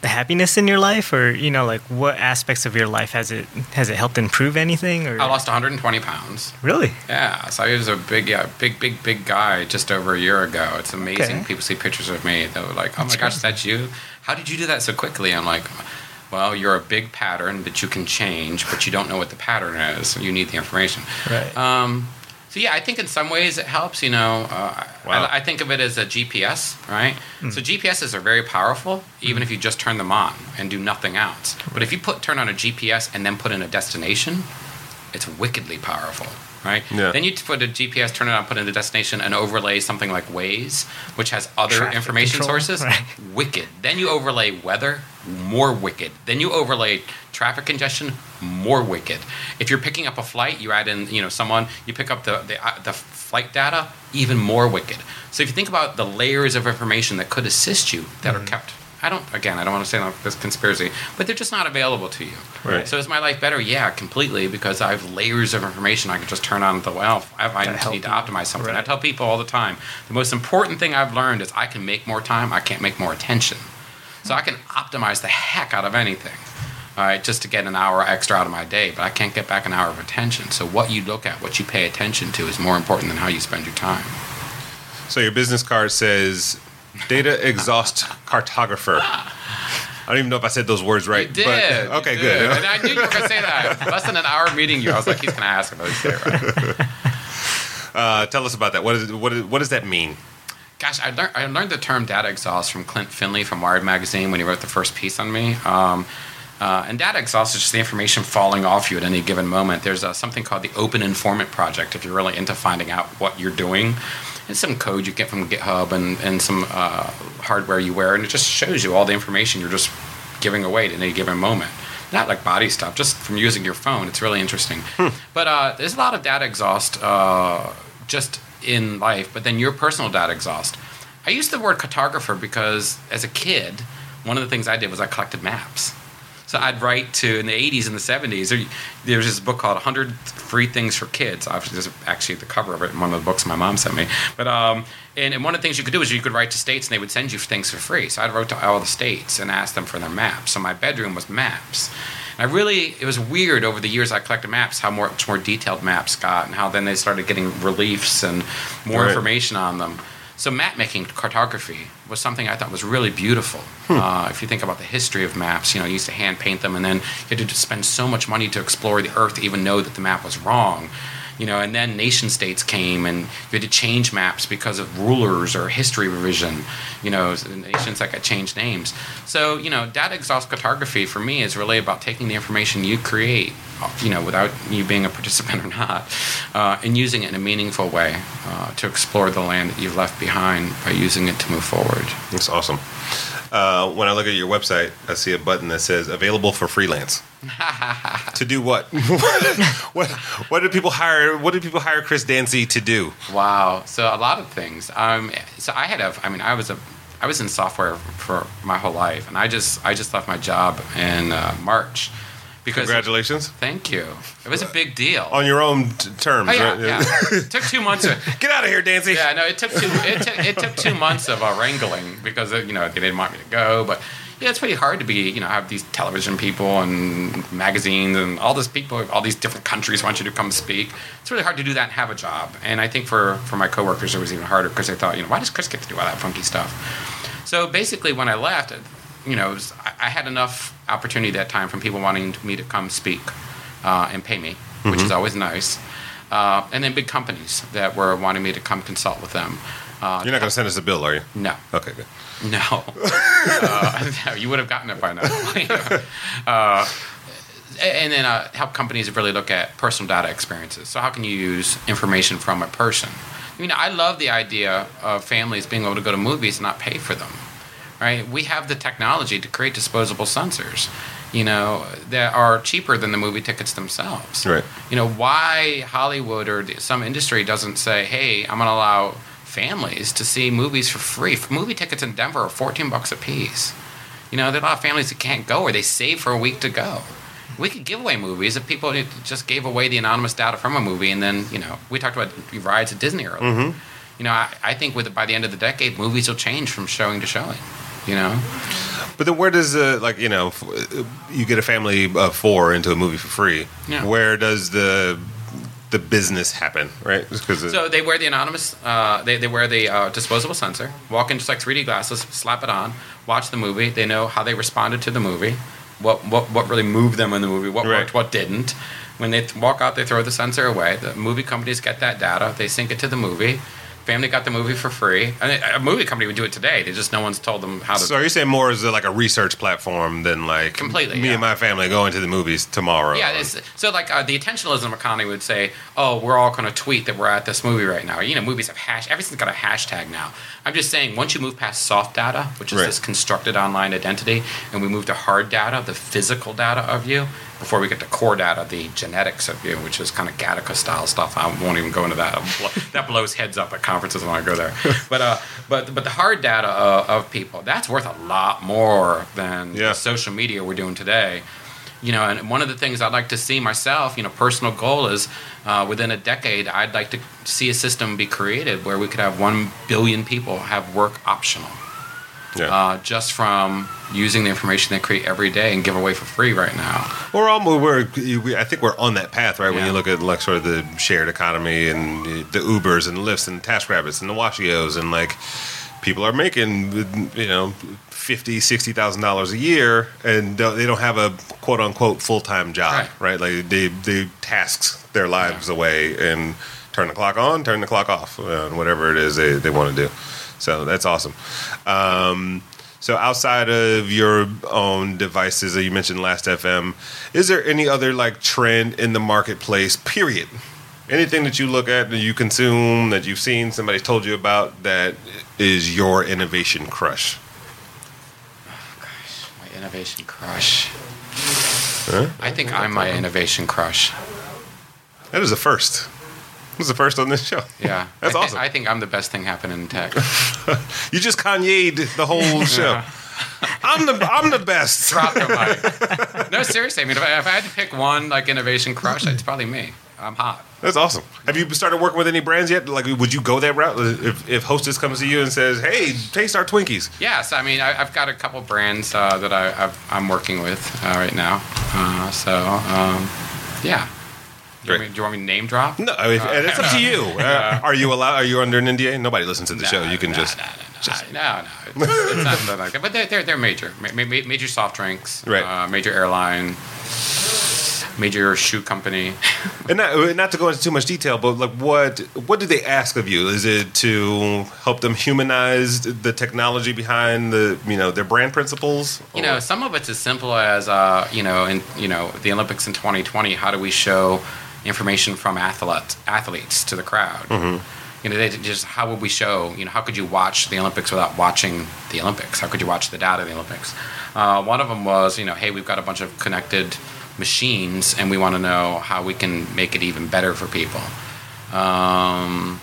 the happiness in your life, or you know, like, what aspects of your life has it has it helped improve anything? Or I lost 120 pounds. really? Yeah, so I was a big, yeah, big, big, big guy just over a year ago. It's amazing. Okay. People see pictures of me. They're like, "Oh That's my gosh, great. that's you! How did you do that so quickly?" I'm like, "Well, you're a big pattern that you can change, but you don't know what the pattern is. You need the information." Right. Um, so yeah, I think in some ways it helps. You know, uh, Wow. I, I think of it as a GPS, right? So GPSs are very powerful, even if you just turn them on and do nothing else. But if you put turn on a GPS and then put in a destination, it's wickedly powerful, right? Yeah. Then you put a GPS, turn it on, put in the destination, and overlay something like Waze, which has other Traffic information control, sources. right. Wicked. Then you overlay weather, more wicked. Then you overlay traffic congestion, more wicked. If you're picking up a flight, you add in, you know, someone, you pick up the the, uh, the flight data, even more wicked. So if you think about the layers of information that could assist you that Mm-hmm. are kept. I don't. Again, I don't want to say like this conspiracy, but they're just not available to you. Right. So is my life better? Yeah, completely, because I have layers of information I can just turn on the well. I, I That help need to optimize something. I tell people all the time the most important thing I've learned is I can make more time. I can't make more attention. So I can optimize the heck out of anything. All right, just to get an hour extra out of my day, but I can't get back an hour of attention. So what you look at, what you pay attention to, is more important than how you spend your time. so your business card says data exhaust cartographer. I don't even know if I said those words right. You did. But, okay, you good. And I knew you were going to say that. Less than an hour meeting you, I was like, he's going to ask say it right. Uh, tell us about that. What is what, is, what does that mean? gosh, I learned I learned the term data exhaust from Klint Finley from Wired magazine when he wrote the first piece on me. Um, uh, and data exhaust is just the information falling off you at any given moment. There's uh, something called the Open Informant Project if you're really into finding out what you're doing. It's some code you get from GitHub and, and some uh, hardware you wear, and it just shows you all the information you're just giving away at any given moment. Not like body stuff, just from using your phone. It's really interesting. But uh, there's a lot of data exhaust uh, just in life, but then your personal data exhaust. I use the word cartographer because as a kid, one of the things I did was I collected maps. So I'd write to in the 80s and the 70s. There, there was this book called 100 Free Things for Kids. Obviously, there's actually the cover of it in one of the books my mom sent me. But um, and, and one of the things you could do is you could write to states and they would send you things for free. So I wrote to all the states and asked them for their maps. So my bedroom was maps. And I really, it was weird over the years I collected maps how more, much more detailed maps got and how then they started getting reliefs and more Right. information on them. So map making, cartography, was something I thought was really beautiful. Uh, if you think about the history of maps, you know, you used to hand paint them, and then you had to spend so much money to explore the Earth to even know that the map was wrong. You know, and then nation states came, and you had to change maps because of rulers or history revision. You know, nations that got changed names. So you know, data exhaust cartography for me is really about taking the information you create, uh, you know, without you being a participant or not, uh, and using it in a meaningful way uh, to explore the land that you've left behind by using it to move forward. That's awesome. Uh, when I look at your website, I see a button that says "Available for freelance." to do what? what? What did people hire? What did people hire Chris Dancy to do? Wow. So a lot of things. Um, so I had a. I mean, I was a. I was in software for my whole life, and I just I just left my job in uh, March because. Congratulations Thank you. It was a big deal. on your own t- terms. Oh, yeah, right? yeah. it took two months. Of, Get out of here, Dancy. yeah, no, it took two. It, took it took two months of uh, wrangling because uh, you know they didn't want me to go, but yeah, it's pretty hard to be you know have these television people and magazines and all these people, all these different countries want you to come speak. It's really hard to do that and have a job. And I think for for my coworkers it was even harder because they thought you know why does Chris get to do all that funky stuff? So basically, when I left, you know, was, I I had enough opportunity that time from people wanting me to come speak uh, and pay me, which is always nice. Uh, and then big companies that were wanting me to come consult with them. Uh, You're not going to send us a bill, are you? no, Okay, good. no. uh, no, you would have gotten it by now. uh, and then uh, help companies really look at personal data experiences. So how can you use information from a person? I mean, I love the idea of families being able to go to movies and not pay for them. Right? We have the technology to create disposable sensors. You know, that are cheaper than the movie tickets themselves. Right. You know, why Hollywood or some industry doesn't say, "Hey, I'm going to allow families to see movies for free." Movie tickets in Denver are 14 bucks a piece. You know, there are a lot of families that can't go or they save for a week to go. We could give away movies if people just gave away the anonymous data from a movie, and then you know, we talked about rides at Disney earlier. You know, I, I think with by the end of the decade, movies will change from showing to showing. You know, But then where does uh, like you know you get a family of four into a movie for free? Yeah. Where does the the business happen? Right? Because So they wear the anonymous, uh, they, they wear the uh, disposable sensor, walk in just like 3D glasses, slap it on, watch the movie. They know how they responded to the movie, what, what, what really moved them in the movie, what Right. worked, what didn't. When they th- walk out, they throw the sensor away. The movie companies get that data, they sync it to the movie. Family got the movie for free. And a movie company would do it today. They just no one's told them how to. So are you saying more a, like a research platform than like Completely, me yeah. and my family going to the movies tomorrow? Yeah, it's, so like uh, the attentionalism economy would say, "Oh, we're all going to tweet that we're at this movie right now." You know, movies have hash. Everything's got a hashtag now. I'm just saying, once you move past soft data, which is Right. this constructed online identity, and we move to hard data, the physical data of you, before we get to core data, the genetics of you, which is kind of Gattaca style stuff. I won't even go into that. that blows heads up at conferences when I go there. But uh, but but the hard data uh, of people, that's worth a lot more than Yeah. the social media we're doing today you know and one of the things i'd like to see myself you know personal goal is uh, within a decade i'd like to see a system be created where we could have 1 billion people have work optional Yeah. uh, just from using the information they create every day and give away for free right now We're all we're we, I think we're on that path, right? When you look at like sort of the shared economy and the Ubers and Lyfts and TaskRabbits and the Washios and like people are making you know fifty, sixty thousand dollars a year and they don't have a quote unquote full time job, Right. right. Like they they tasks their lives away and turn the clock on, turn the clock off, uh, whatever it is they, they want to do. So that's awesome. Um, so outside of your own devices that you mentioned Last.fm, is there any other like trend in the marketplace? Period. Anything that you look at that you consume that you've seen somebody told you about that is your innovation crush? Oh, gosh, my innovation crush. Huh? I think I'm my innovation crush. That is a first. Is the first on this show. Yeah, That's I thi- awesome. I think I'm the best thing happening in tech. You just Kanye'd the whole show. I'm the I'm the best. Drop the mic. No, seriously. I mean, if I, if I had to pick one like innovation crush, it's probably me. I'm hot. That's awesome. Have you started working with any brands yet? Like, would you go that route if, if Hostess comes to you and says, "Hey, taste our Twinkies"? Yes, I mean, I, I've got a couple brands uh, that I, I've, I'm working with uh, right now. Uh, so, um, yeah. Do you, want me, do you want me to name drop? No, I mean, and it's up to you. Uh, are you allowed? Are you under an NDA? Nobody listens to the show. You can no, just no, no, no, no, no. It's, it's not nothing like that. But they're, they're, they're major. Ma- ma- ma- major soft drinks, Right. uh, major airline, major shoe company. and not, not to go into too much detail, but like, what what do they ask of you? Is it to help them humanize the technology behind the you know their brand principles? You know, some of it's as simple as uh, you know, in you know, the Olympics in 2020. How do we show information from athletes athletes to the crowd? You know, they just how would we show? You know, how could you watch the Olympics without watching the Olympics? How could you watch the data of the Olympics? Uh, one of them was, you know, hey, we've got a bunch of connected machines, and we want to know how we can make it even better for people. Um,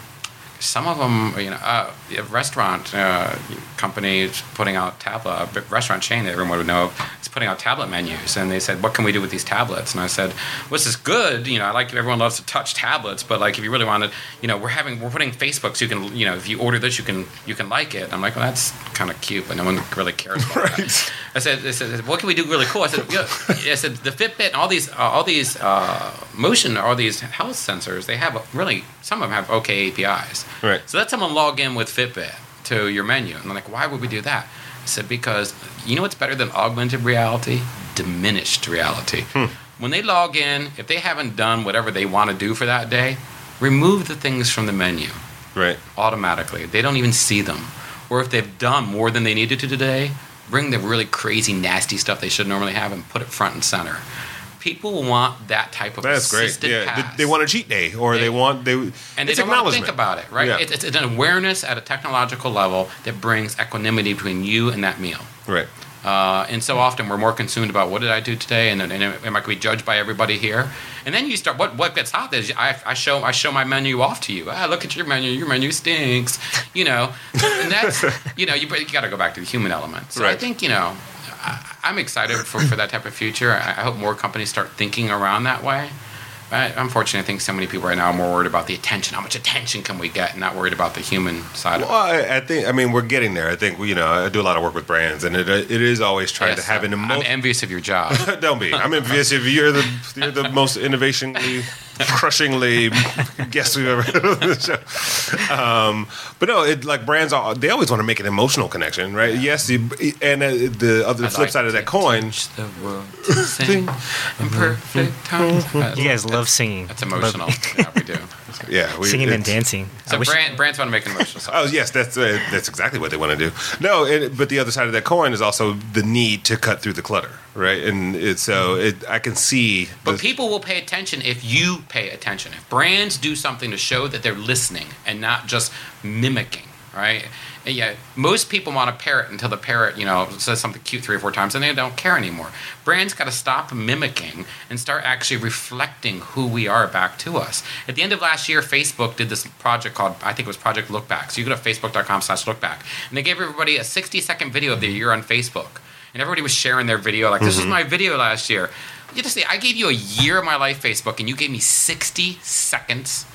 some of them, you know, uh, restaurant uh, company is putting out tablet, a restaurant chain that everyone would know of, is putting out tablet menus, and they said, "What can we do with these tablets?" And I said, "Well, this is good. You know, I like everyone loves to touch tablets, but like if you really wanted, you know, we're having we're putting Facebook, so you can, you know, if you order this, you can you can like it." I'm like, "Well, that's kind of cute, but no one really cares about that." I said, I said, "What can we do really cool?" I said, yeah. "I said the Fitbit and all these uh, all these uh, motion, all these health sensors, they have really some of them have OK APIs." Right. So let someone log in with Fitbit to your menu. And I'm like, why would we do that? I said, because you know what's better than augmented reality? Diminished reality. Hmm. When they log in, if they haven't done whatever they want to do for that day, remove the things from the menu Right. automatically. They don't even see them. Or if they've done more than they needed to today, bring the really crazy, nasty stuff they should normally have and put it front and center. People want that type of That's great. Yeah, pass. they, they want a cheat day, or they, They- want they and they don't want to think about it, right? Yeah. It's, it's an awareness at a technological level that brings equanimity between you and that meal. Right. Uh, and so often we're more consumed about what did I do today, and, and am I going to be judged by everybody here? And then you start. What what gets hot is I, I show I show my menu off to you. Ah, look at your menu. Your menu stinks. You know, and that's you know you, you got to go back to the human element. So I think you know I, I'm excited for, for that type of future. I, I hope more companies start thinking around that way. But unfortunately, I think so many people right now are more worried about the attention. How much attention can we get, and not worried about the human side Well, of it. I, I think I mean we're getting there. I think you know I do a lot of work with brands, and it it is always trying Yes, to have an I'm envious of your job. Don't be. I'm envious if you're the you're the most innovationally, crushingly guest we've ever had on the show. Um, but no, it like brands are they always want to make an emotional connection, right? Yes, the, and uh, the other the I'd flip like side of that coin. the world to sing in perfect time. You guys love singing. That's emotional. yeah, we do. Yeah, we, singing and dancing. So wish- brand, brands want to make an emotional song. Oh yes, that's uh, that's exactly what they want to do. No, it, but the other side of that coin is also the need to cut through the clutter, right? And it's so it, I can see. But the- people will pay attention if you pay attention. If brands do something to show that they're listening and not just mimicking, right? Yeah, most people want a parrot until the parrot, you know, says something cute three or four times and they don't care anymore. Brands got to stop mimicking and start actually reflecting who we are back to us. At the end of last year, Facebook did this project called, I think it was Project Lookback. So you go to facebook.com slash lookback. And they gave everybody a 60 second video of their year on Facebook. And everybody was sharing their video like, this was mm-hmm. my video last year. You just say, I gave you a year of my life, Facebook, and you gave me 60 seconds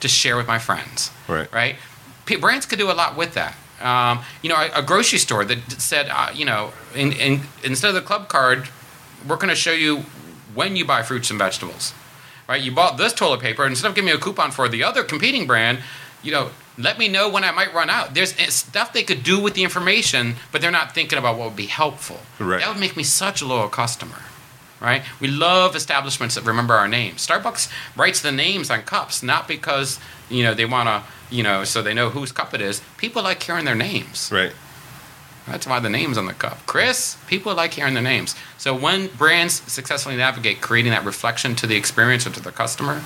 to share with my friends. Right. Right? Brands could do a lot with that. Um, you know, a, a grocery store that said, uh, you know, in, in, instead of the club card, we're going to show you when you buy fruits and vegetables. Right? You bought this toilet paper, instead of giving me a coupon for the other competing brand, you know, let me know when I might run out. There's stuff they could do with the information, but they're not thinking about what would be helpful. Right. That would make me such a loyal customer right? We love establishments that remember our names. Starbucks writes the names on cups not because you know they want to you know so they know whose cup it is. People like hearing their names. Right. That's why the name's on the cup. Chris, people like hearing their names. So when brands successfully navigate creating that reflection to the experience or to the customer,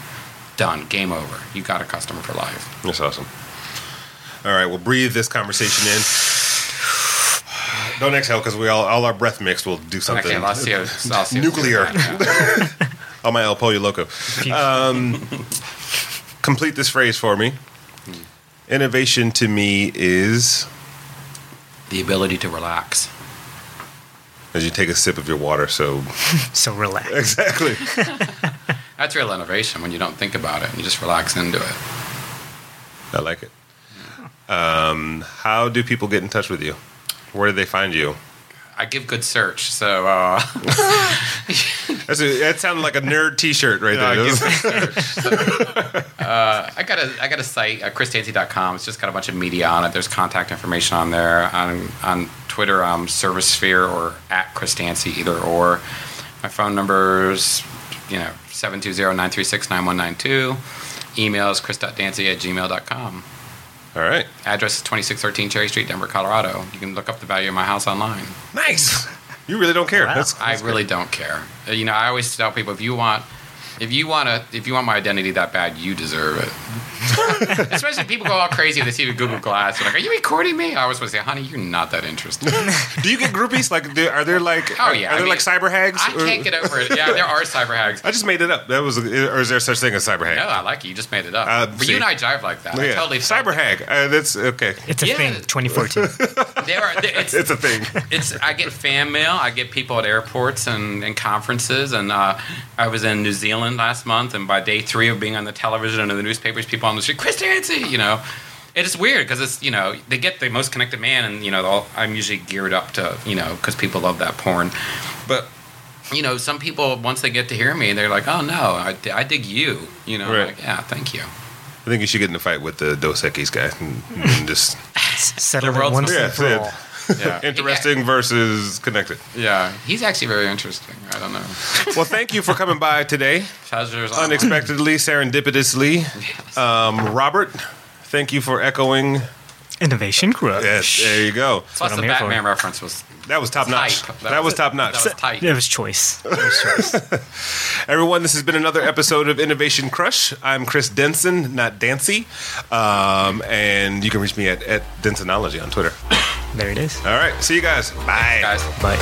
done, game over. You got a customer for life. That's awesome. All right, we'll breathe this conversation in. Don't exhale because we all, all our breath mixed will do something. Okay, let's see. Let's see Nuclear. Yeah. on my El Pollo Loco. Um, complete this phrase for me. Innovation to me is The ability to relax. as you take a sip of your water. So So relax. exactly. That's real innovation when you don't think about it and you just relax into it. I like it. Um, how do people get in touch with you? Where did they find you? I give good search, so uh, That's a, that sounded like a nerd T-shirt right I there. search. So, uh, I got a I got a site, uh, chrisdancy.com. It's just got a bunch of media on it. There's contact information on there. On on Twitter, um, ServiceSphere or at ChrisDancy, either or. My phone number's you know 720-936-9192. Email is chris.dancy at gmail.com. All right. Address is 2613 Cherry Street, Denver, Colorado. You can look up the value of my house online. Nice. You really don't care. Wow. That's, I really don't care. Uh, You know, I always tell people if you want, if you want to, if you want my identity that bad, you deserve it. Especially people go all crazy when they see the Google Glass. They're like, "Are you recording me?" I was want to say, "Honey, you're not that interested." Do you get groupies? Like, do, are there like, Oh yeah, are I there mean, like cyber hags? I can't get over it. Yeah, there are cyber hags. I just made it up. That was, or is there such thing as cyber hag? No, I like it. You just made it up. Uh, but see. you and I jive like that. I totally cyber hag. Uh, that's okay. It's a Yeah. thing. 2014. There are. there- It's, It's a thing. it's I get fan mail. I get people at airports and, and conferences, and uh, I was in New Zealand last month, and by day three of being on the television and in the newspapers, people on the street, Chris Dancy, you know. It is weird because it's you know they get the most connected man, and you know they'll- I'm usually geared up to you know because people love that porn, but you know some people once they get to hear me, they're like, oh no, I, I dig you, you know, Right. like yeah, thank you. I think you should get in a fight with the Dos Equis guy and, and just Settle The it world's once most- and for all. Yeah, interesting versus connected. Yeah, he's actually very interesting. I don't know. Well, thank you for coming by today. Pleasures on- Unexpectedly, serendipitously. Yes. Um, Robert, thank you for echoing. Innovation Crush. Yes, there you go. Plus, the I'm here for. Batman reference was That was top notch. Type. That, was top notch. That was tight. It was choice. It was choice. Everyone, this has been another episode of Innovation Crush. I'm Chris Denson, not Dancy. Um, and you can reach me at, at Densonology on Twitter. There it is. All right, see you guys. Bye. guys. Bye.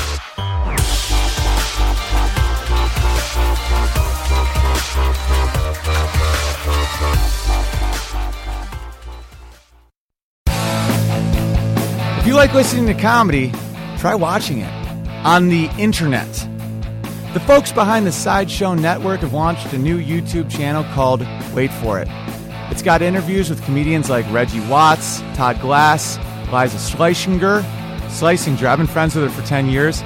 If you like listening to comedy, try watching it on the internet. The folks behind the Sideshow Network have launched a new YouTube channel called Wait For It. It's got interviews with comedians like Reggie Watts, Todd Glass, Liza Schleichinger. Shlesinger, I've been friends with her for 10 years.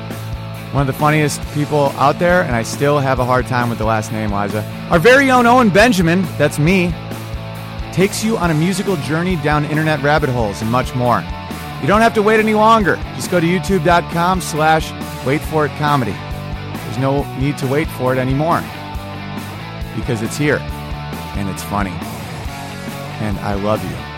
One of the funniest people out there, and I still have a hard time with the last name, Liza. Our very own Owen Benjamin, that's me, takes you on a musical journey down internet rabbit holes and much more. You don't have to wait any longer. Just go to youtube.com slash wait for it comedy. There's no need to wait for it anymore because it's here and it's funny. And I love you.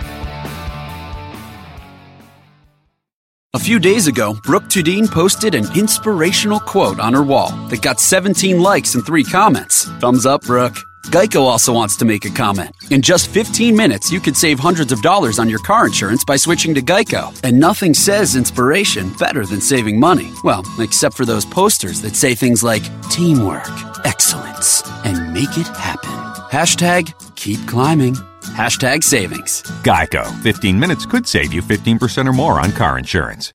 A few days ago, Brooke Tudine posted an inspirational quote on her wall that got 17 likes and 3 comments. Thumbs up, Brooke. Geico also wants to make a comment. In just 15 minutes, you could save hundreds of dollars on your car insurance by switching to Geico. And nothing says inspiration better than saving money. Well, except for those posters that say things like teamwork, excellence, and make it happen. Hashtag keep climbing. Hashtag savings. Geico. 15 minutes could save you 15% or more on car insurance.